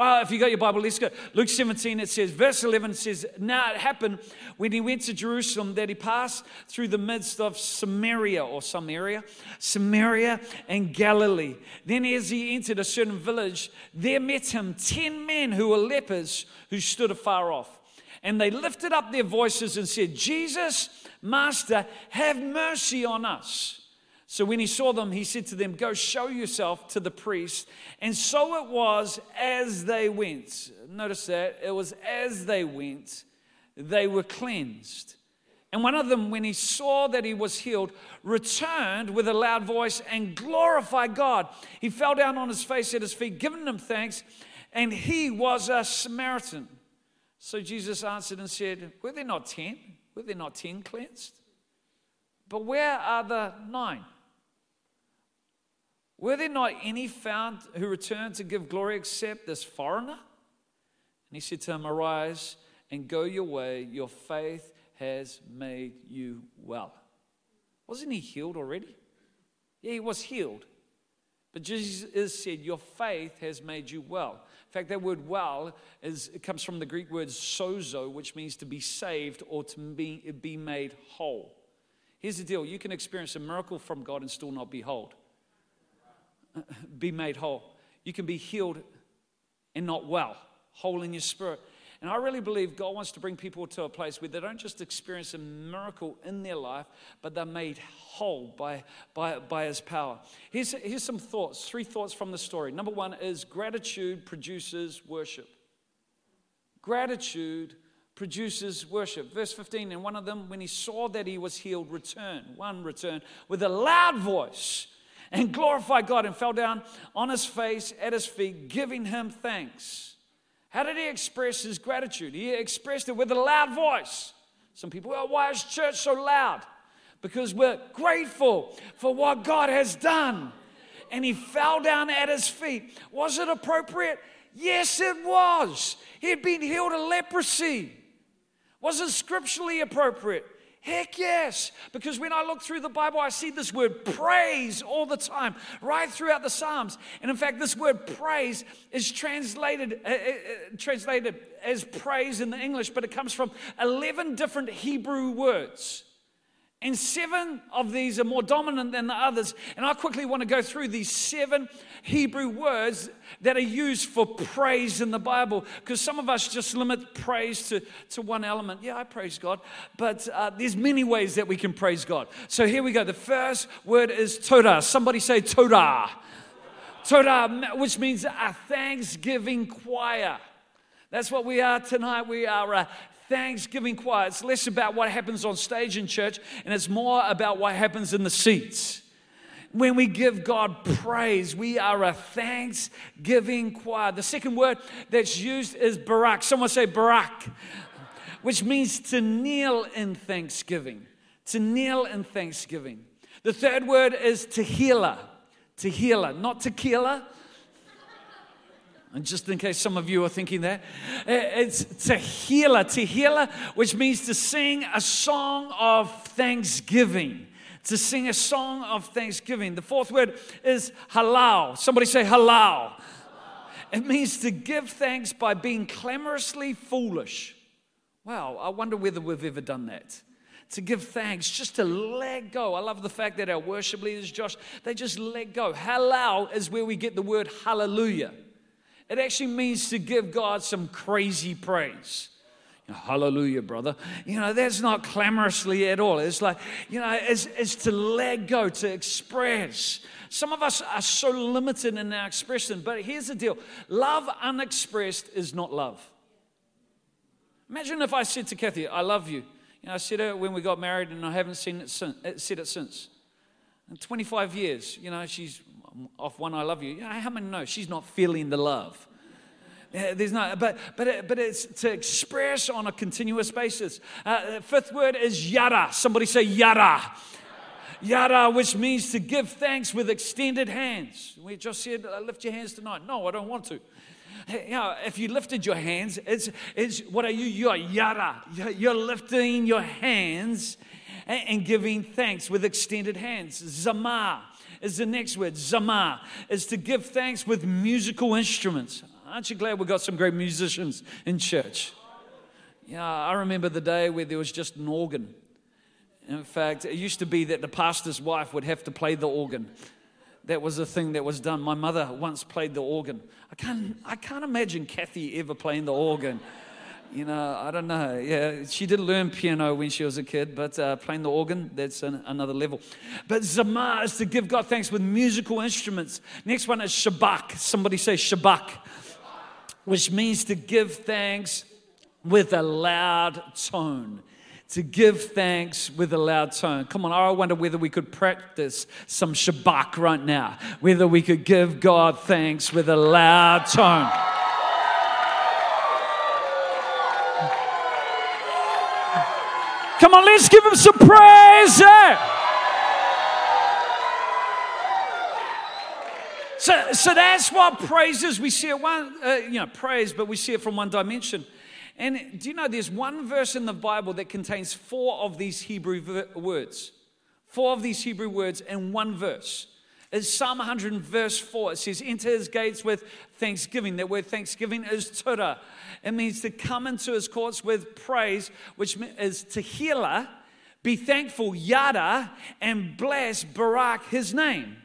Well, if you got your Bible, let's go. Luke 17, it says, verse 11 says, Now it happened when he went to Jerusalem that he passed through the midst of Samaria or Samaria, Samaria and Galilee. Then, as he entered a certain village, there met him 10 men who were lepers who stood afar off. And they lifted up their voices and said, Jesus, Master, have mercy on us. So when he saw them, he said to them, Go show yourself to the priest. And so it was as they went. Notice that. It was as they went, they were cleansed. And one of them, when he saw that he was healed, returned with a loud voice and glorified God. He fell down on his face at his feet, giving them thanks, and he was a Samaritan. So Jesus answered and said, Were there not ten? Were there not ten cleansed? But where are the nine? Were there not any found who returned to give glory except this foreigner? And he said to him, Arise and go your way. Your faith has made you well. Wasn't he healed already? Yeah, he was healed. But Jesus said, Your faith has made you well. In fact, that word well is, it comes from the Greek word sozo, which means to be saved or to be, be made whole. Here's the deal you can experience a miracle from God and still not be whole be made whole. You can be healed and not well, whole in your spirit. And I really believe God wants to bring people to a place where they don't just experience a miracle in their life, but they're made whole by, by, by His power. Here's, here's some thoughts, three thoughts from the story. Number one is gratitude produces worship. Gratitude produces worship. Verse 15, and one of them, when he saw that he was healed, returned, one returned with a loud voice and glorified God and fell down on his face at his feet, giving him thanks. How did he express his gratitude? He expressed it with a loud voice. Some people, well, why is church so loud? Because we're grateful for what God has done. And he fell down at his feet. Was it appropriate? Yes, it was. He had been healed of leprosy. Was it scripturally appropriate? Heck yes. Because when I look through the Bible, I see this word praise all the time, right throughout the Psalms. And in fact, this word praise is translated, uh, uh, uh translated as praise in the English, but it comes from 11 different Hebrew words. And seven of these are more dominant than the others. And I quickly want to go through these seven Hebrew words that are used for praise in the Bible. Because some of us just limit praise to, to one element. Yeah, I praise God. But uh, there's many ways that we can praise God. So here we go. The first word is Todah. Somebody say Todah. Todah, which means a thanksgiving choir. That's what we are tonight. We are a Thanksgiving choir. It's less about what happens on stage in church and it's more about what happens in the seats. When we give God praise, we are a thanksgiving choir. The second word that's used is barak. Someone say barak, which means to kneel in thanksgiving. To kneel in thanksgiving. The third word is tehillah. Tehillah, not tequila, and just in case some of you are thinking that, it's tehillah, tehillah, which means to sing a song of thanksgiving. To sing a song of thanksgiving. The fourth word is halal. Somebody say halal. halal. It means to give thanks by being clamorously foolish. Wow, I wonder whether we've ever done that to give thanks, just to let go. I love the fact that our worship leaders, Josh, they just let go. Halal is where we get the word hallelujah. It actually means to give God some crazy praise. Hallelujah, brother. You know, that's not clamorously at all. It's like, you know, it's, it's to let go, to express. Some of us are so limited in our expression, but here's the deal love unexpressed is not love. Imagine if I said to Kathy, I love you. You know, I said it when we got married, and I haven't seen it since, eh, said it since. In 25 years, you know, she's off one I love you. How many know she's not feeling the love? There's no, but but but it's to express on a continuous basis. Uh, fifth word is yada. Somebody say yada. Yada, which means to give thanks with extended hands. We just said, uh, lift your hands tonight. No, I don't want to. You know, if you lifted your hands, it's, it's what are you? You're yada. You're lifting your hands and, and giving thanks with extended hands. Zamar is the next word. Zamar is to give thanks with musical instruments. Aren't you glad we've got some great musicians in church? Yeah, I remember the day where there was just an organ. In fact, it used to be that the pastor's wife would have to play the organ. That was a thing that was done. My mother once played the organ. I can't, I can't imagine Kathy ever playing the organ. You know, I don't know. Yeah, she did learn piano when she was a kid, but uh, playing the organ, that's an, another level. But Zamar is to give God thanks with musical instruments. Next one is Shabach. Somebody say Shabach, which means to give thanks with a loud tone. To give thanks with a loud tone. Come on, I wonder whether we could practice some Shabach right now, whether we could give God thanks with a loud tone. Come on, let's give him some praise. Eh? So, so that's what praise is. We see it one, uh, you know, praise, but we see it from one dimension. And do you know there's one verse in the Bible that contains four of these Hebrew ver- words? Four of these Hebrew words in one verse. It's Psalm 100 verse 4. It says, Enter his gates with thanksgiving. That word thanksgiving is Todah. It means to come into his courts with praise, which is tehillah, be thankful, yada, and bless Barak, his name.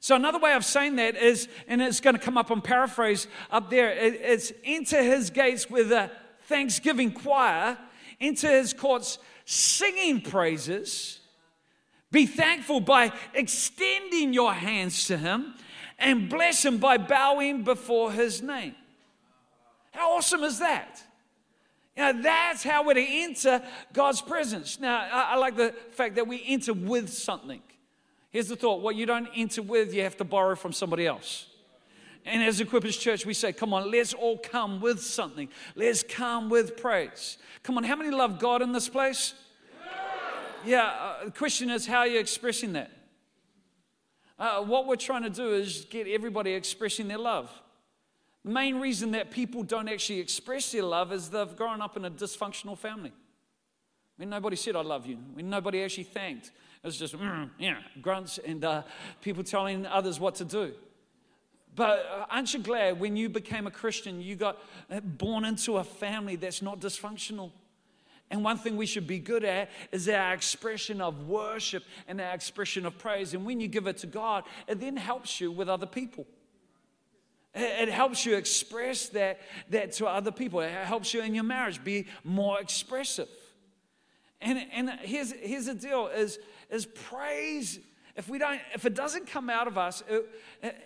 So another way of saying that is, and it's going to come up on paraphrase up there, it's enter his gates with a thanksgiving choir, enter his courts singing praises, be thankful by extending your hands to him, and bless him by bowing before his name. How awesome is that? You know, that's how we're to enter God's presence. Now, I, I like the fact that we enter with something. Here's the thought what you don't enter with, you have to borrow from somebody else. And as Equippers Church, we say, come on, let's all come with something. Let's come with praise. Come on, how many love God in this place? Yeah, uh, the question is, how are you expressing that? Uh, what we're trying to do is get everybody expressing their love. The main reason that people don't actually express their love is they've grown up in a dysfunctional family. When nobody said, I love you, when nobody actually thanked, it was just, mm, grunts and uh, people telling others what to do. But uh, aren't you glad when you became a Christian, you got uh, born into a family that's not dysfunctional? And one thing we should be good at is our expression of worship and our expression of praise. And when you give it to God, it then helps you with other people. It helps you express that, that to other people. It helps you in your marriage be more expressive. And, and here's, here's the deal is, is praise, if, we don't, if it doesn't come out of us it,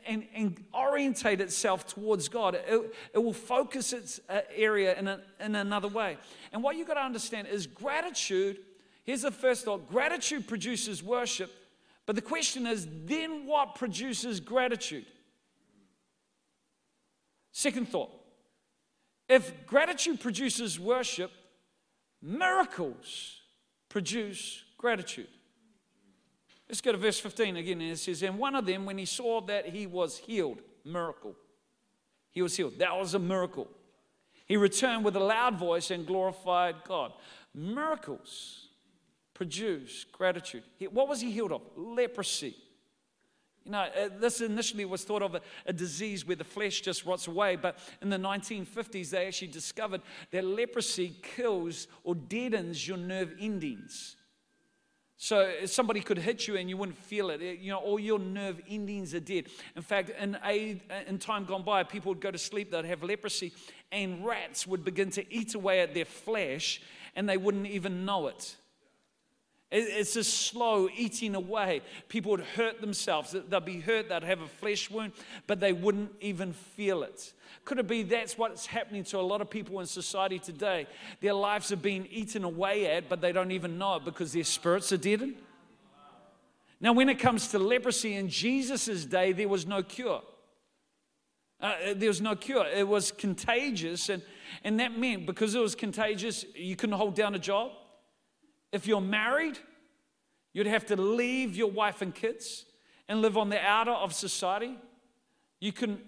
and, and orientate itself towards God, it, it will focus its uh, area in, a, in another way. And what you've got to understand is gratitude, here's the first thought gratitude produces worship. But the question is, then what produces gratitude? Second thought if gratitude produces worship, miracles produce gratitude. Let's go to verse 15 again, and it says, And one of them, when he saw that he was healed, miracle, he was healed. That was a miracle. He returned with a loud voice and glorified God. Miracles produce gratitude. What was he healed of? Leprosy. You know, uh, this initially was thought of a, a, disease where the flesh just rots away, but in the 1950s, they actually discovered that leprosy kills or deadens your nerve endings. So somebody could hit you and you wouldn't feel it. You know, all your nerve endings are dead. In fact, in, a, in time gone by, people would go to sleep, they'd have leprosy, and rats would begin to eat away at their flesh, and they wouldn't even know it. It's a slow eating away. People would hurt themselves. They'd be hurt, they'd have a flesh wound, but they wouldn't even feel it. Could it be that's what's happening to a lot of people in society today? Their lives are being eaten away at, but they don't even know it because their spirits are deadened? Now, when it comes to leprosy in Jesus' day, there was no cure. Uh, there was no cure. It was contagious, and, and that meant because it was contagious, you couldn't hold down a job if you're married, you'd have to leave your wife and kids and live on the outer of society. You can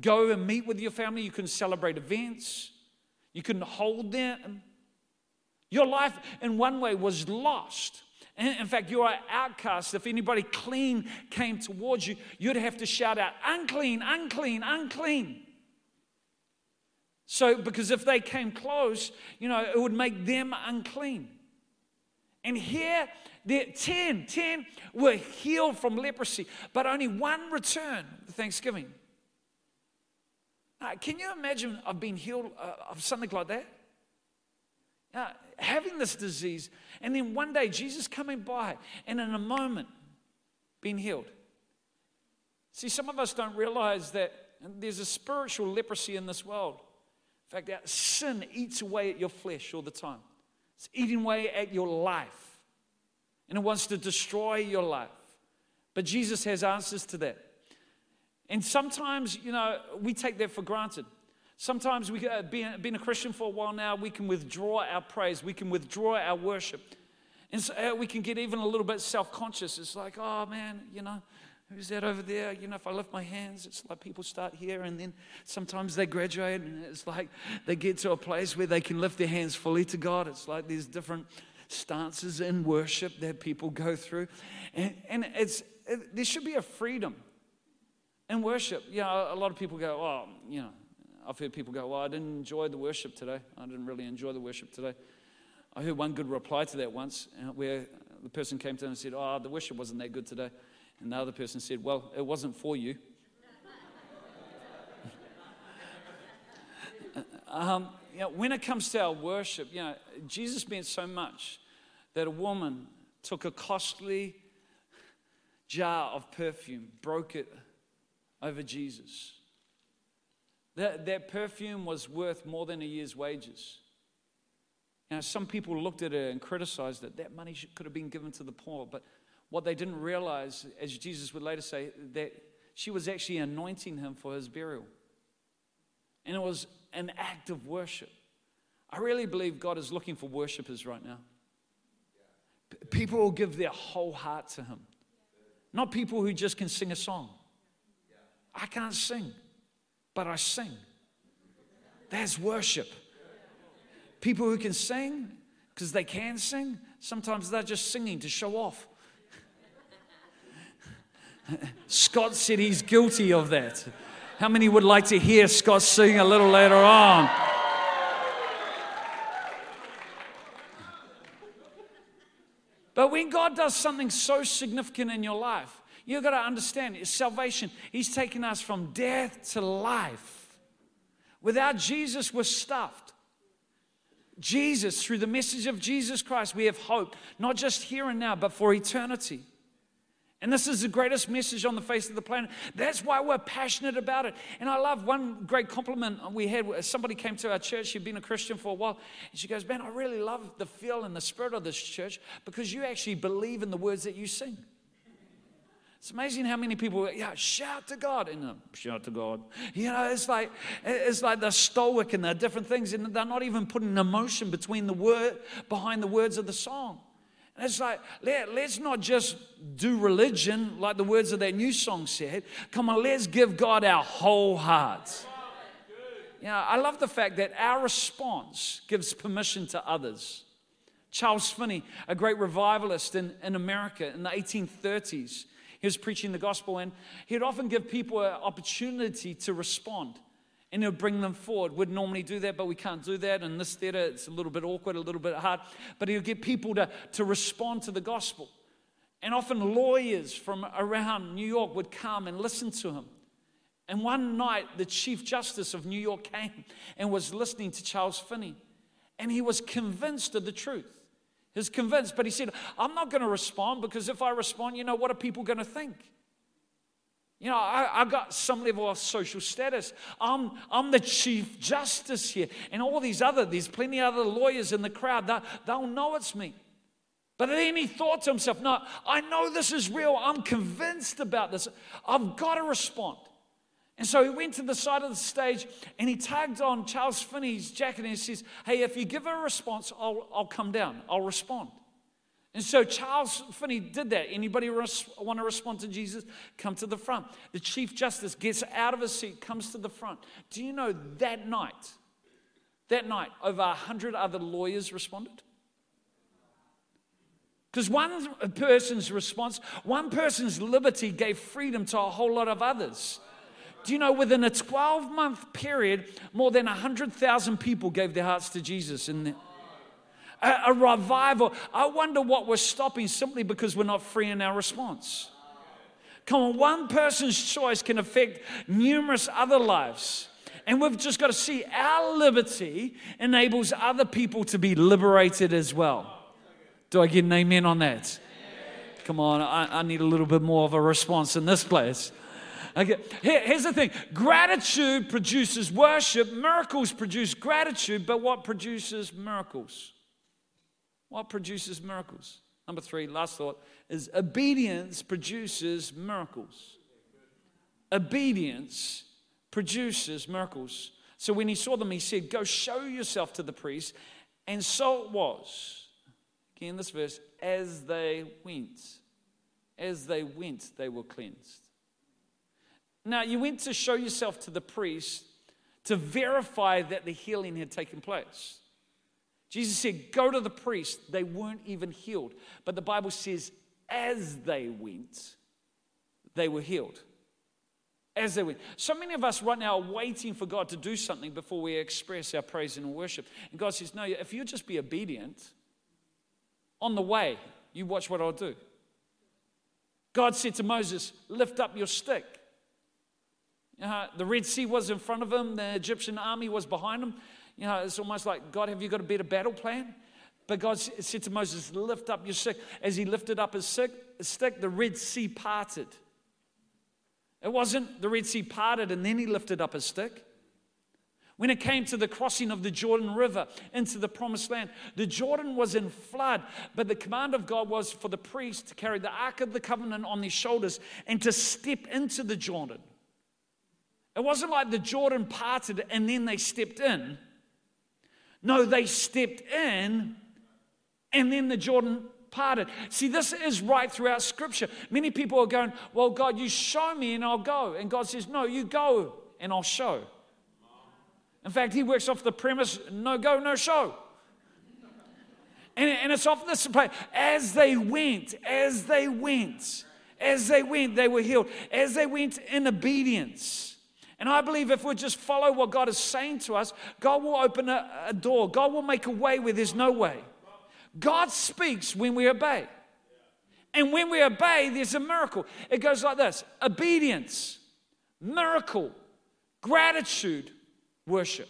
go and meet with your family, you can celebrate events, you can hold them. Your life, in one way, was lost. In fact, you're outcast. If anybody clean came towards you, you'd have to shout out, unclean, unclean, unclean. So, because if they came close, you know, it would make them unclean. And here, the 10, 10 were healed from leprosy, but only one returned Thanksgiving. Now, can you imagine of being healed uh, of something like that? Uh, having this disease, and then one day Jesus coming by, and in a moment, being healed. See, some of us don't realize that there's a spiritual leprosy in this world. In fact, sin eats away at your flesh all the time. It's eating away at your life. And it wants to destroy your life. But Jesus has answers to that. And sometimes, you know, we take that for granted. Sometimes, we, uh, being, being a Christian for a while now, we can withdraw our praise, we can withdraw our worship. And so, uh, we can get even a little bit self conscious. It's like, oh man, you know, who's that over there? You know, if I lift my hands, it's like people start here, and then sometimes they graduate, and it's like they get to a place where they can lift their hands fully to God. It's like there's different stances in worship that people go through. And, and it's, it, there should be a freedom in worship. You know, a lot of people go, well, you know, I've heard people go, well, I didn't enjoy the worship today. I didn't really enjoy the worship today. I heard one good reply to that once uh, where the person came to them and said, oh, the worship wasn't that good today. And the other person said, well, it wasn't for you. um, you know, when it comes to our worship, you know, Jesus meant so much that a woman took a costly jar of perfume, broke it over Jesus. That, that perfume was worth more than a year's wages. You know, some people looked at it and criticized it. That money should, could have been given to the poor. But what they didn't realize, as Jesus would later say, that she was actually anointing him for his burial. And it was an act of worship. I really believe God is looking for worshipers right now. People will give their whole heart to Him, not people who just can sing a song. I can't sing, but I sing. That's worship. People who can sing because they can sing, sometimes they're just singing to show off. Scott said he's guilty of that. How many would like to hear Scott sing a little later on? But when God does something so significant in your life, you've got to understand it's salvation. He's taken us from death to life. Without Jesus, we're stuffed. Jesus, through the message of Jesus Christ, we have hope, not just here and now, but for eternity. And this is the greatest message on the face of the planet. That's why we're passionate about it. And I love one great compliment we had. Somebody came to our church, she'd been a Christian for a while, and she goes, Man, I really love the feel and the spirit of this church because you actually believe in the words that you sing. It's amazing how many people, yeah, shout to God and uh, shout to God. You know, it's like it's like they're stoic and they're different things, and they're not even putting emotion between the word behind the words of the song. And it's like, let, let's not just do religion like the words of that new song said. Come on, let's give God our whole hearts. You know, I love the fact that our response gives permission to others. Charles Finney, a great revivalist in, in America in the 1830s, he was preaching the gospel and he'd often give people an opportunity to respond and he'll bring them forward. We'd normally do that, but we can't do that. In this theater, it's a little bit awkward, a little bit hard. But he'll get people to, to respond to the gospel. And often lawyers from around New York would come and listen to him. And one night, the Chief Justice of New York came and was listening to Charles Finney. And he was convinced of the truth. He was convinced, but he said, I'm not going to respond because if I respond, you know, what are people going to think? You know, I, I got some level of social status. I'm, I'm the chief justice here. And all these other, there's plenty of other lawyers in the crowd, that, they'll know it's me. But then he thought to himself, no, I know this is real. I'm convinced about this. I've got to respond. And so he went to the side of the stage and he tagged on Charles Finney's jacket and he says, Hey, if you give a response, I'll, I'll come down, I'll respond. And so Charles Finney did that. Anybody res- want to respond to Jesus? Come to the front. The Chief Justice gets out of his seat, comes to the front. Do you know that night, that night, over a hundred other lawyers responded? Because one person's response, one person's liberty gave freedom to a whole lot of others. Do you know within a 12 month period, more than 100,000 people gave their hearts to Jesus? The, a, a revival. I wonder what we're stopping simply because we're not free in our response. Come on, one person's choice can affect numerous other lives. And we've just got to see our liberty enables other people to be liberated as well. Do I get an amen on that? Come on, I, I need a little bit more of a response in this place. Okay. Here, here's the thing gratitude produces worship, miracles produce gratitude, but what produces miracles? What produces miracles? Number three, last thought, is obedience produces miracles. Obedience produces miracles. So when he saw them, he said, Go show yourself to the priest. And so it was. Again, this verse, as they went, as they went, they were cleansed. Now, you went to show yourself to the priest to verify that the healing had taken place. Jesus said, Go to the priest. They weren't even healed. But the Bible says, as they went, they were healed. As they went. So many of us right now are waiting for God to do something before we express our praise and worship. And God says, No, if you just be obedient, on the way, you watch what I'll do. God said to Moses, Lift up your stick. Uh, the Red Sea was in front of him, the Egyptian army was behind him. You know, it's almost like, God, have you got a better battle plan? But God said to Moses, Lift up your stick. As he lifted up his stick, the Red Sea parted. It wasn't the Red Sea parted and then he lifted up his stick. When it came to the crossing of the Jordan River into the promised land, the Jordan was in flood, but the command of God was for the priest to carry the Ark of the Covenant on their shoulders and to step into the Jordan. It wasn't like the Jordan parted and then they stepped in. No, they stepped in and then the Jordan parted. See, this is right throughout Scripture. Many people are going, Well, God, you show me and I'll go. And God says, No, you go and I'll show. In fact, He works off the premise no go, no show. And, and it's off this place. As they went, as they went, as they went, they were healed. As they went in obedience and I believe if we just follow what God is saying to us, God will open a, a door. God will make a way where there's no way. God speaks when we obey. And when we obey, there's a miracle. It goes like this obedience, miracle, gratitude, worship.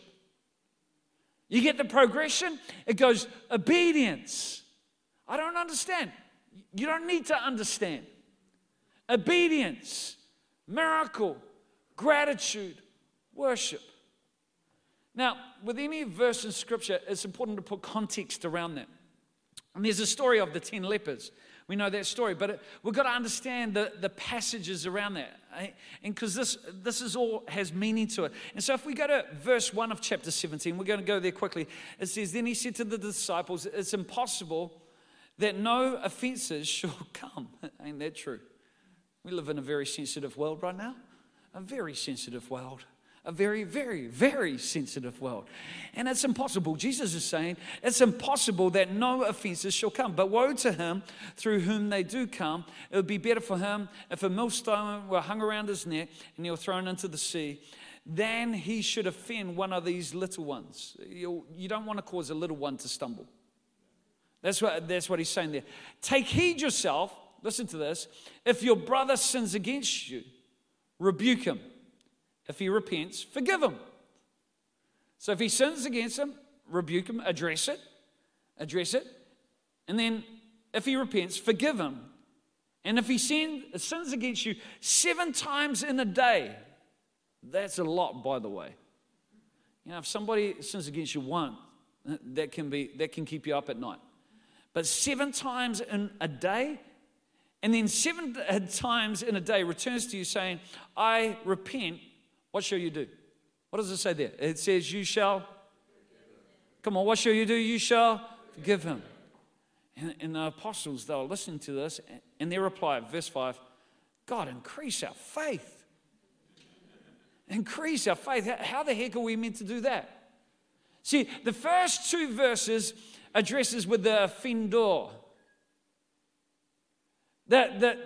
You get the progression? It goes obedience. I don't understand. You don't need to understand. Obedience, miracle, gratitude, worship. Now, with any verse in scripture, it's important to put context around that. And there's a story of the 10 lepers. We know that story, but we've got to understand the, the passages around that. Eh? And because this, this is all has meaning to it. And so if we go to verse 1 of chapter 17, we're going to go there quickly. It says, Then he said to the disciples, It's impossible that no offenses shall come. Ain't that true? We live in a very sensitive world right now a very sensitive world. A very, very, very sensitive world. And it's impossible. Jesus is saying it's impossible that no offenses shall come. But woe to him through whom they do come. It would be better for him if a millstone were hung around his neck and he were thrown into the sea than he should offend one of these little ones. You, you don't want to cause a little one to stumble. That's what, that's what he's saying there. Take heed yourself. Listen to this. If your brother sins against you, rebuke him. If he repents, forgive him. So if he sins against him, rebuke him, address it, address it. And then if he repents, forgive him. And if he sin, sins against you seven times in a day, that's a lot, by the way. You know, if somebody sins against you once, that can be that can keep you up at night. But seven times in a day, and then seven uh, times in a day returns to you saying, I repent, what shall you do? What does it say there? It says, You shall. Come on, what shall you do? You shall forgive him. And, and the apostles, they were listening to this, and their reply, verse 5, God, increase our faith. Increase our faith. How the heck are we meant to do that? See, the first two verses addresses with the offender. The, the,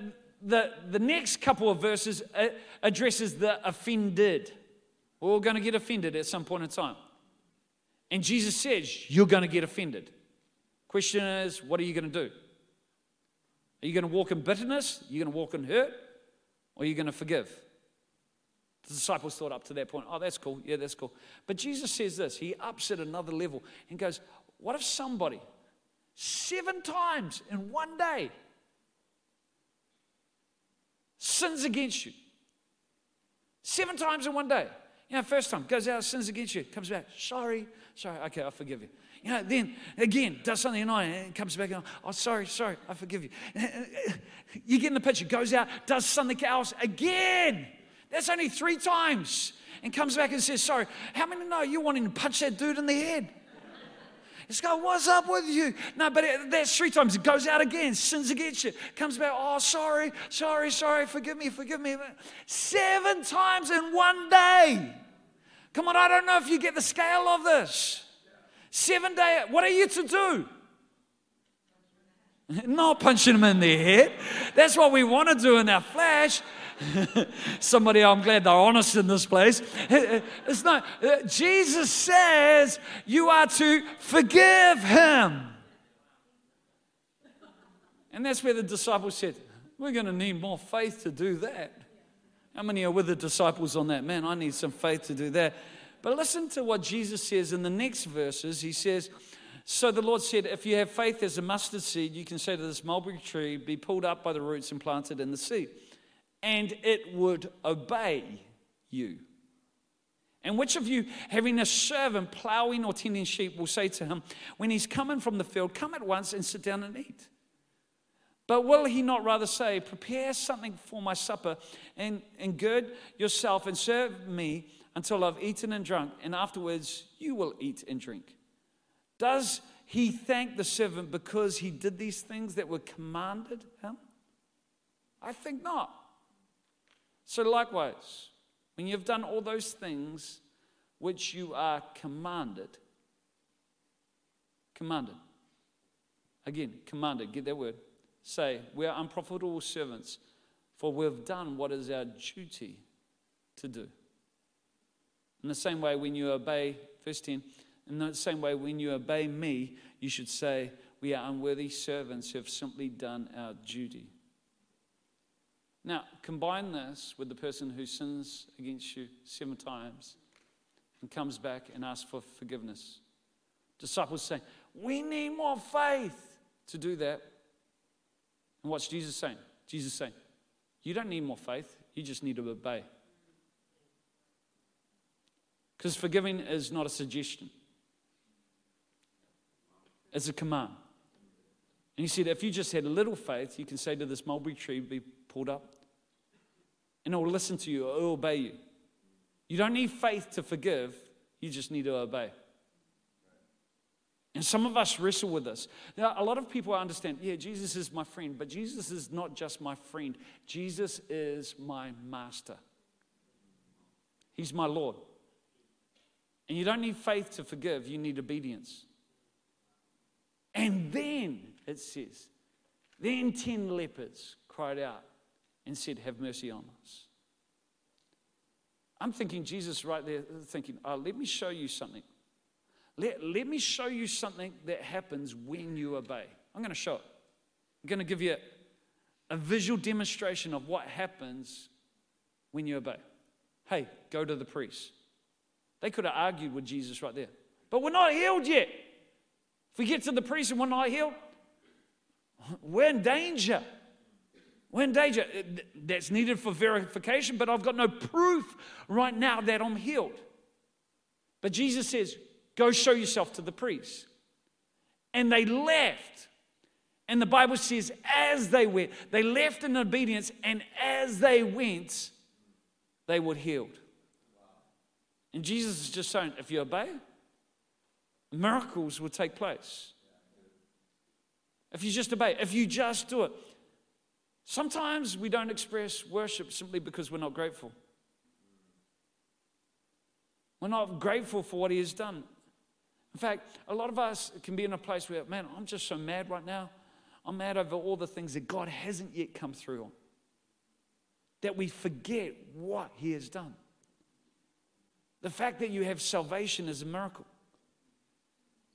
the, the next couple of verses uh, addresses the offended. We're all going to get offended at some point in time. And Jesus says, You're going to get offended. Question is, what are you going to do? Are you going to walk in bitterness? Are you going to walk in hurt? Or are you going to forgive? The disciples thought up to that point, oh, that's cool. Yeah, that's cool. But Jesus says this. He ups it another level and goes, what if somebody seven times in one day sins against you? Seven times in one day. You know, first time, goes out, sins against you, comes back, sorry, sorry, okay, I forgive you. You know, then again, does something annoying and comes back and, oh, sorry, sorry, I forgive you. You get in the picture, goes out, does something else again. That's only three times. And comes back and says, sorry. How many know you wanting to punch that dude in the head? This guy, what's up with you? No, but it, that's three times. It goes out again, sins against you, comes back, oh, sorry, sorry, sorry, forgive me, forgive me. Seven times in one day. Come on, I don't know if you get the scale of this. Seven day, what are you to do? Not punching them in the head. That's what we want to do in our flesh. Somebody, I'm glad they're honest in this place. It's not, uh, Jesus says you are to forgive him. And that's where the disciples said, We're going to need more faith to do that. How many are with the disciples on that? Man, I need some faith to do that. But listen to what Jesus says in the next verses. He says, So the Lord said, If you have faith as a mustard seed, you can say to this mulberry tree, Be pulled up by the roots and planted in the sea and it would obey you. And which of you, having a servant plowing or tending sheep, will say to him, when he's coming from the field, come at once and sit down and eat? But will he not rather say, Prepare something for my supper and, and gird yourself and serve me until I've eaten and drunk, and afterwards you will eat and drink? Does he thank the servant because he did these things that were commanded him? I think not. So, likewise, when you've done all those things which you are commanded, commanded, again, commanded, get that word, say, We are unprofitable servants, for we've done what is our duty to do. In the same way, when you obey, verse 10, in the same way, when you obey me, you should say, We are unworthy servants who have simply done our duty. Now, combine this with the person who sins against you seven times and comes back and asks for forgiveness. Disciples say, We need more faith to do that. And what's Jesus saying? Jesus saying, You don't need more faith, you just need to obey. Because forgiving is not a suggestion, it's a command. And he said, if you just had a little faith, you can say to this mulberry tree, be pulled up, and it will listen to you, it will obey you. You don't need faith to forgive, you just need to obey. And some of us wrestle with this. Now, a lot of people understand, yeah, Jesus is my friend, but Jesus is not just my friend, Jesus is my master. He's my Lord. And you don't need faith to forgive, you need obedience. And then it says, then 10 lepers cried out, and said, Have mercy on us. I'm thinking, Jesus, right there, thinking, oh, let me show you something. Let, let me show you something that happens when you obey. I'm going to show it. I'm going to give you a, a visual demonstration of what happens when you obey. Hey, go to the priest. They could have argued with Jesus right there. But we're not healed yet. If we get to the priest and we're not healed, we're in danger. We're in danger. Uh, that's needed for verification, but I've got no proof right now that I'm healed. But Jesus says, Go show yourself to the priest. And they left. And the Bible says, as they went, they left in obedience, and as they went, they were healed. And Jesus is just saying, if you obey, miracles will take place. If you just obey, if you just do it. Sometimes we don't express worship simply because we're not grateful. We're not grateful for what He has done. In fact, a lot of us can be in a place where, man, I'm just so mad right now. I'm mad over all the things that God hasn't yet come through on. that we forget what He has done. The fact that you have salvation is a miracle.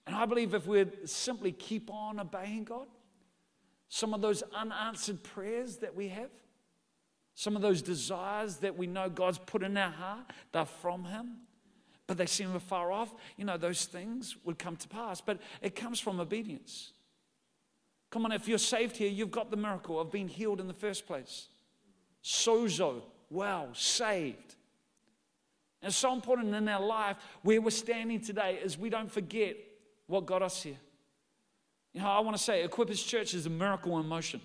And I believe if we simply keep on obeying God, some of those unanswered prayers that we have, some of those desires that we know God's put in our heart, they're from Him, but they seem far off. You know, those things would come to pass, but it comes from obedience. Come on, if you're saved here, you've got the miracle of being healed in the first place. Sozo, wow, saved. And it's so important in our life where we're standing today is we don't forget what got us here. You know, I want to say Equippers Church is a miracle in motion.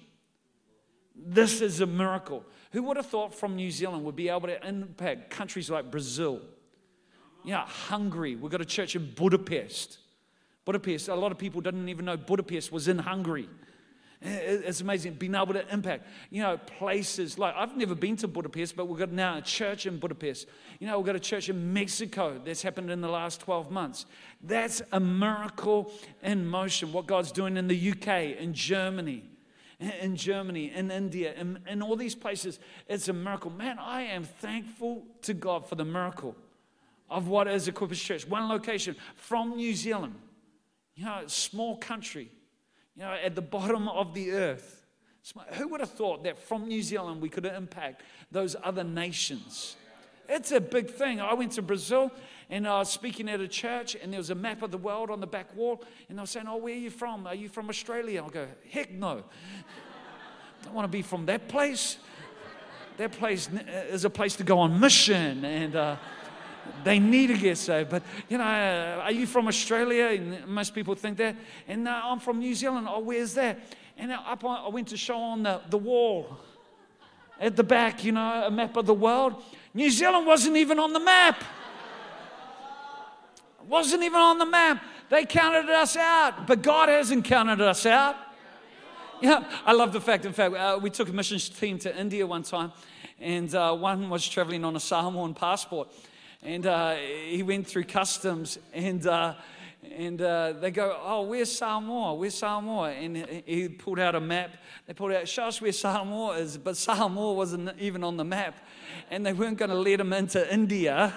This is a miracle. Who would have thought from New Zealand would be able to impact countries like Brazil? You know, Hungary. We've got a church in Budapest. Budapest, a lot of people didn't even know Budapest was in Hungary. It's amazing being able to impact, you know, places like I've never been to Budapest, but we've got now a church in Budapest. You know, we've got a church in Mexico that's happened in the last 12 months. That's a miracle in motion. What God's doing in the UK, in Germany, in Germany, in India, in, in all these places, it's a miracle. Man, I am thankful to God for the miracle of what is Equippers Church. One location from New Zealand, you know, small country, you know, at the bottom of the earth. Who would have thought that from New Zealand we could impact those other nations? It's a big thing. I went to Brazil and I was speaking at a church, and there was a map of the world on the back wall. And they were saying, Oh, where are you from? Are you from Australia? I'll go, Heck no. Don't want to be from that place. That place is a place to go on mission, and uh, they need to get saved. But, you know, are you from Australia? And most people think that. And uh, I'm from New Zealand. Oh, where's that? And up on, I went to show on the, the wall at the back, you know, a map of the world. New Zealand wasn't even on the map. Wasn't even on the map. They counted us out, but God hasn't counted us out. Yeah, I love the fact. In fact, uh, we took a missions team to India one time, and uh, one was traveling on a Samoan passport, and uh, he went through customs, and uh, and uh, they go, "Oh, where's Samoa? Where's Samoa?" And he pulled out a map. They pulled out, "Show us where Samoa is," but Samoa wasn't even on the map, and they weren't going to let him into India.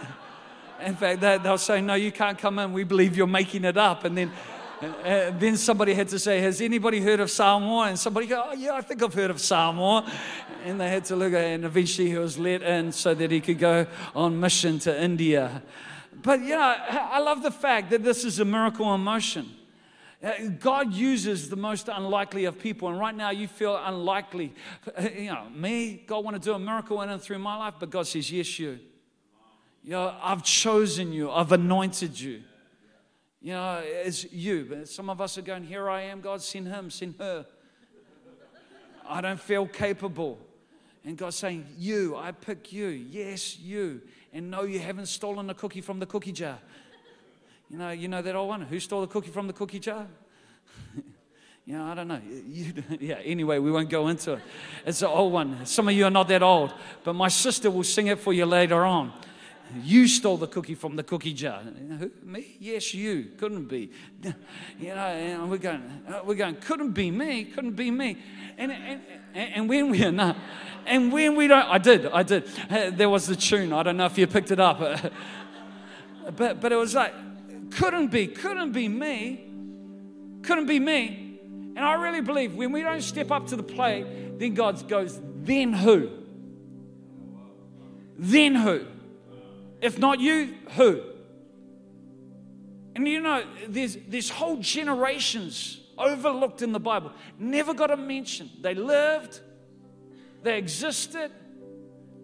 In fact, they, they'll say, No, you can't come in. We believe you're making it up. And then, uh, then somebody had to say, Has anybody heard of Samoa? And somebody go, Oh, yeah, I think I've heard of Samoa. And they had to look at it. And eventually he was let in so that he could go on mission to India. But, you know, I love the fact that this is a miracle in motion. Uh, God uses the most unlikely of people, and right now you feel unlikely. You know, me, God want to do a miracle in and through my life, but God says, Yes, you. You know, I've chosen you, I've anointed you. You know, it's you. But some of us are going, Here I am, God, send him, send her. I don't feel capable. And God's saying, You, I pick you. Yes, you. And no, you haven't stolen a cookie from the cookie jar. You know, you know that old one? Who stole the cookie from the cookie jar? you know, I don't know. You, yeah, anyway, we won't go into it. It's an old one. Some of you are not that old, but my sister will sing it for you later on. You stole the cookie from the cookie jar. Who, me? Yes, you. Couldn't be. You know, and we're going, uh, we're going, couldn't be me, couldn't be me. And, and, and when we are not, and when we don't, I did, I did. There was the tune. I don't know if you picked it up. But, but it was like, couldn't be, couldn't be me, couldn't be me. And I really believe when we don't step up to the plate, then God goes, then who? Then who? If not you, who? And you know, there's, there's whole generations overlooked in the Bible, never got a mention. They lived, they existed,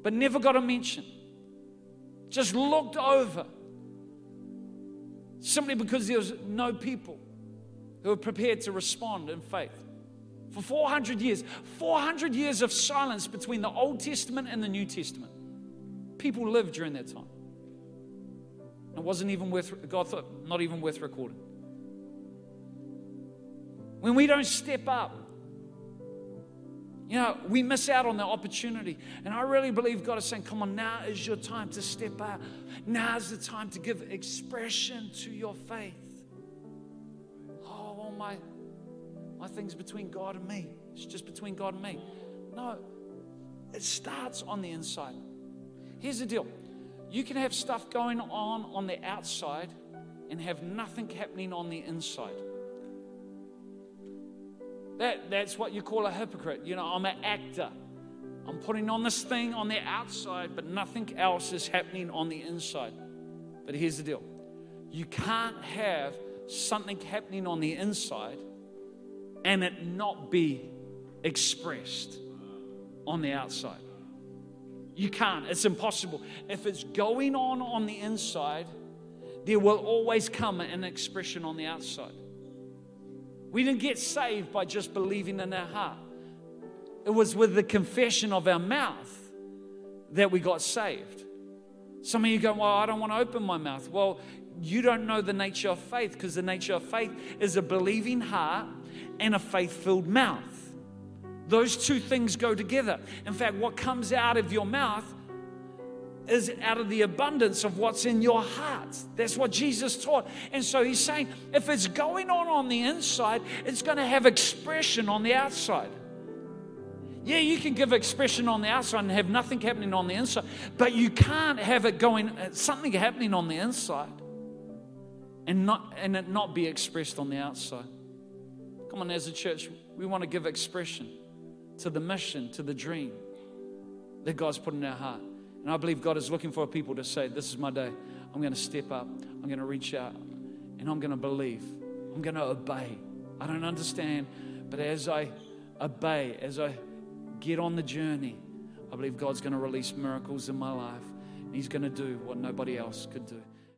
but never got a mention. Just looked over. Simply because there was no people who were prepared to respond in faith. For 400 years, 400 years of silence between the Old Testament and the New Testament. People lived during that time. It wasn't even worth, God thought, not even worth recording. When we don't step up, you know, we miss out on the opportunity. And I really believe God is saying, come on, now is your time to step out. Now is the time to give expression to your faith. Oh, well, my, my thing's between God and me. It's just between God and me. No, It starts on the inside. Here's the deal you can have stuff going on on the outside and have nothing happening on the inside. That, that's what you call a hypocrite. You know, I'm an actor. I'm putting on this thing on the outside, but nothing else is happening on the inside. But here's the deal you can't have something happening on the inside and it not be expressed on the outside. You can't, it's impossible. If it's going on on the inside, there will always come an expression on the outside. We didn't get saved by just believing in our heart, it was with the confession of our mouth that we got saved. Some of you go, Well, I don't want to open my mouth. Well, you don't know the nature of faith because the nature of faith is a believing heart and a faith filled mouth. Those two things go together. In fact, what comes out of your mouth is out of the abundance of what's in your heart. That's what Jesus taught. And so he's saying if it's going on on the inside, it's going to have expression on the outside. Yeah, you can give expression on the outside and have nothing happening on the inside, but you can't have it going uh, something happening on the inside and not and it not be expressed on the outside. Come on, as a church, we want to give expression to the mission, to the dream that God's put in our heart. And I believe God is looking for people to say, This is my day. I'm going to step up. I'm going to reach out. And I'm going to believe. I'm going to obey. I don't understand. But as I obey, as I get on the journey, I believe God's going to release miracles in my life. And He's going to do what nobody else could do.